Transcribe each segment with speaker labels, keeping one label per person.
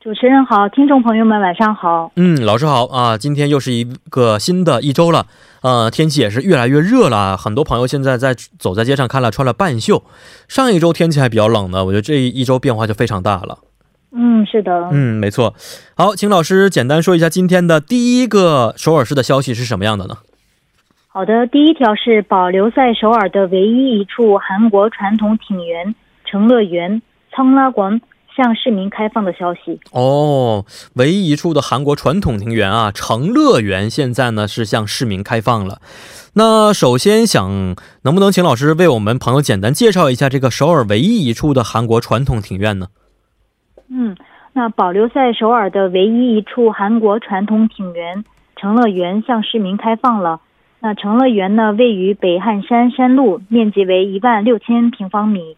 Speaker 1: 主持人好，听众朋友们晚上好。
Speaker 2: 嗯，老师好啊，今天又是一个新的一周了，呃，天气也是越来越热了，很多朋友现在在走在街上看了穿了半袖。上一周天气还比较冷呢，我觉得这一周变化就非常大了。
Speaker 1: 嗯，是的，
Speaker 2: 嗯，没错。好，请老师简单说一下今天的第一个首尔市的消息是什么样的呢？
Speaker 1: 好的，第一条是保留在首尔的唯一一处韩国传统庭园成乐园仓拉馆向市民开放的消息。
Speaker 2: 哦，唯一一处的韩国传统庭园啊，成乐园现在呢是向市民开放了。那首先想，能不能请老师为我们朋友简单介绍一下这个首尔唯一一处的韩国传统庭院呢？
Speaker 1: 嗯，那保留在首尔的唯一一处韩国传统庭园成乐园向市民开放了。那成乐园呢，位于北汉山山路，面积为一万六千平方米。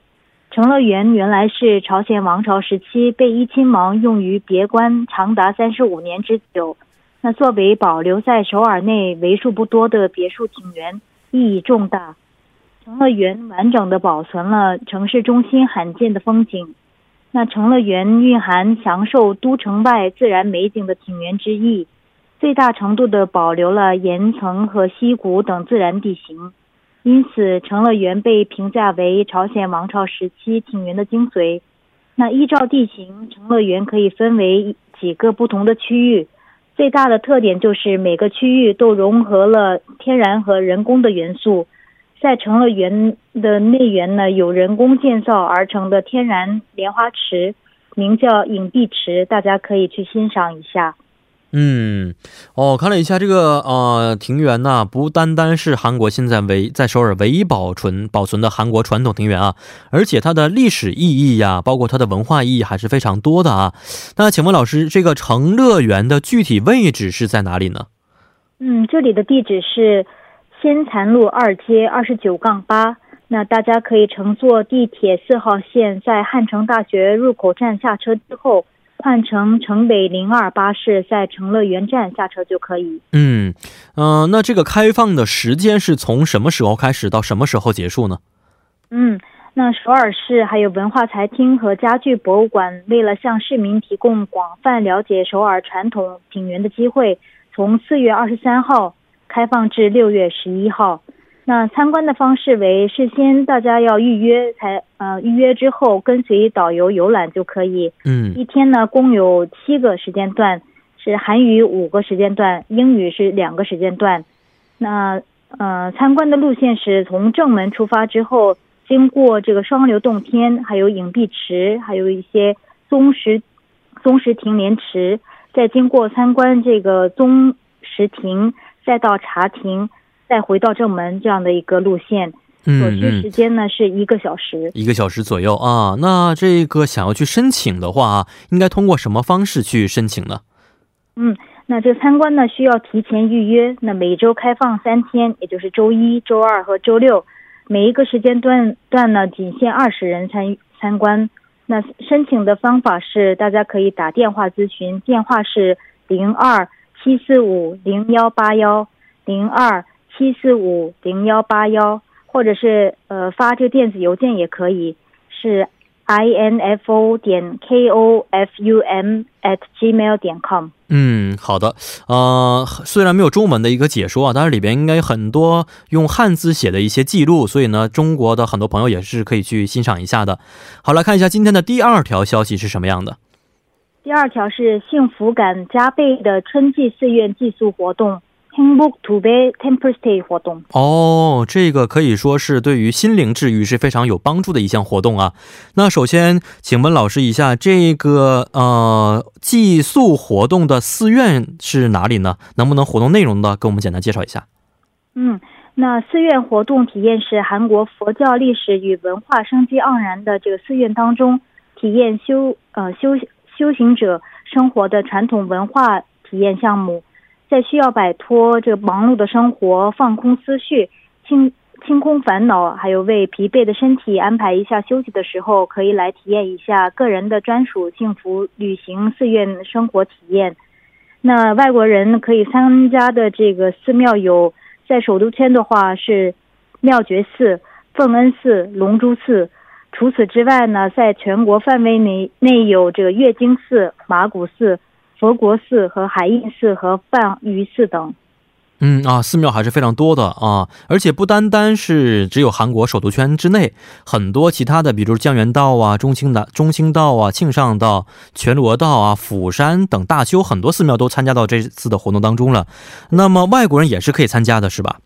Speaker 1: 成乐园原来是朝鲜王朝时期被一亲王用于别观长达三十五年之久。那作为保留在首尔内为数不多的别墅庭园，意义重大。成乐园完整的保存了城市中心罕见的风景。那成乐园蕴含享受都城外自然美景的庭园之意，最大程度的保留了岩层和溪谷等自然地形，因此成乐园被评价为朝鲜王朝时期庭园的精髓。那依照地形，成乐园可以分为几个不同的区域，最大的特点就是每个区域都融合了天然和人工的元素。在成乐园的内园呢，有人工建造而成的天然莲花池，名叫隐蔽池，大家可以去欣赏一下。
Speaker 2: 嗯，哦，看了一下这个呃庭园呢，不单单是韩国现在唯在首尔唯一保存保存的韩国传统庭园啊，而且它的历史意义呀，包括它的文化意义还是非常多的啊。那请问老师，这个成乐园的具体位置是在哪里呢？
Speaker 1: 嗯，这里的地址是。仙残路二街二十九杠八，那大家可以乘坐地铁四号线，在汉城大学入口站下车之后，换乘城北零二巴士，在城乐园站下车就可以。
Speaker 2: 嗯，呃，那这个开放的时间是从什么时候开始到什么时候结束呢？
Speaker 1: 嗯，那首尔市还有文化财厅和家具博物馆，为了向市民提供广泛了解首尔传统景园的机会，从四月二十三号。开放至六月十一号，那参观的方式为事先大家要预约，才呃预约之后跟随导游游览就可以。
Speaker 2: 嗯，
Speaker 1: 一天呢共有七个时间段，是韩语五个时间段，英语是两个时间段。那呃参观的路线是从正门出发之后，经过这个双流洞天，还有影壁池，还有一些宗石宗石亭莲池，再经过参观这个宗石亭。再到茶亭，再回到正门，这样的一个路线，所需时间呢是一个小时，
Speaker 2: 一个小时左右啊。那这个想要去申请的话，应该通过什么方式去申请呢？
Speaker 1: 嗯，那这个参观呢需要提前预约。那每周开放三天，也就是周一周二和周六，每一个时间段段呢仅限二十人参参观。那申请的方法是，大家可以打电话咨询，电话是零二。七四五零幺八幺零二七四五零幺八幺，或者是呃发这个电子邮件也可以，是 i n f o 点 k o f u m at gmail 点 com。
Speaker 2: 嗯，好的。呃，虽然没有中文的一个解说啊，但是里边应该有很多用汉字写的一些记录，所以呢，中国的很多朋友也是可以去欣赏一下的。好，来看一下今天的第二条消息是什么样的。
Speaker 1: 第二条是幸福感加倍的春季寺院寄宿活动， 행복2배 Temple Stay 活动。
Speaker 2: 哦，这个可以说是对于心灵治愈是非常有帮助的一项活动啊。那首先，请问老师一下，这个呃寄宿活动的寺院是哪里呢？能不能活动内容呢？给我们简单介绍一下。
Speaker 1: 嗯，那寺院活动体验是韩国佛教历史与文化生机盎然的这个寺院当中体验修呃修。修行者生活的传统文化体验项目， 在需要摆脱这个忙碌的生活、放空思绪、清清空烦恼，还有为疲惫的身体安排一下休息的时候，可以来体验一下个人的专属幸福旅行寺院生活体验。那外国人可以参加的这个寺庙有，在首都圈的话是妙觉寺、奉恩寺、龙珠寺。除此之外呢，在全国范围内内有这个月经寺、马古寺。佛国寺和海印寺和梵语寺等，
Speaker 2: 嗯啊，寺庙还是非常多的啊，而且不单单是只有韩国首都圈之内，很多其他的，比如江原道啊、中清的中清道啊、庆尚道、全罗道啊、釜山等大邱很多寺庙都参加到这次的活动当中了。那么外国人也是可以参加的，是吧？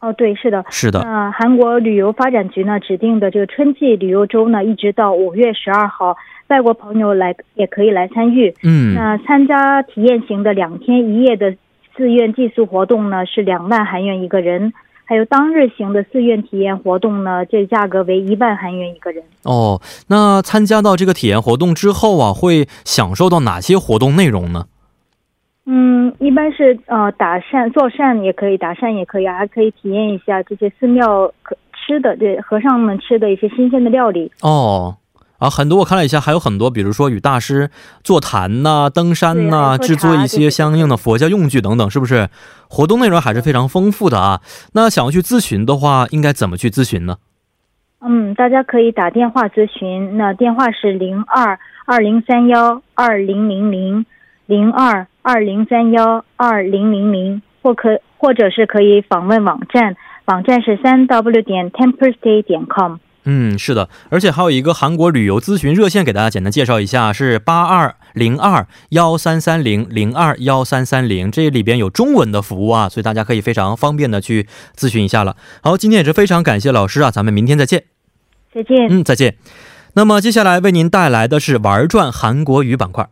Speaker 1: 哦，对，是的，
Speaker 2: 是的。
Speaker 1: 那韩国旅游发展局呢指定的这个春季旅游周呢，一直到五月十二号。外国朋友来也可以来参与。
Speaker 2: 嗯，
Speaker 1: 那参加体验型的两天一夜的寺院寄宿活动呢，是两万韩元一个人；还有当日型的寺院体验活动呢，这价格为一万韩元一个人。
Speaker 2: 哦，那参加到这个体验活动之后啊，会享受到哪些活动内容呢？
Speaker 1: 嗯，一般是呃打扇做扇也可以，打扇也可以，还可以体验一下这些寺庙可吃的，对和尚们吃的一些新鲜的料理。
Speaker 2: 哦。啊，很多我看了一下，还有很多，比如说与大师座谈呐、登山呐、制作一些相应的佛教用具等等，是不是？活动内容还是非常丰富的啊。那想要去咨询的话，应该怎么去咨询呢？
Speaker 1: 嗯，大家可以打电话咨询，那电话是零二二零三幺二零零零零二二零三幺二零零零，或可或者是可以访问网站，网站是三 w 点 temperstay 点 com。
Speaker 2: 嗯，是的，而且还有一个韩国旅游咨询热线，给大家简单介绍一下，是八二零二幺三三零零二幺三三零，这里边有中文的服务啊，所以大家可以非常方便的去咨询一下了。好，今天也是非常感谢老师啊，咱们明天再见。
Speaker 1: 再见。
Speaker 2: 嗯，再见。那么接下来为您带来的是玩转韩国语板块。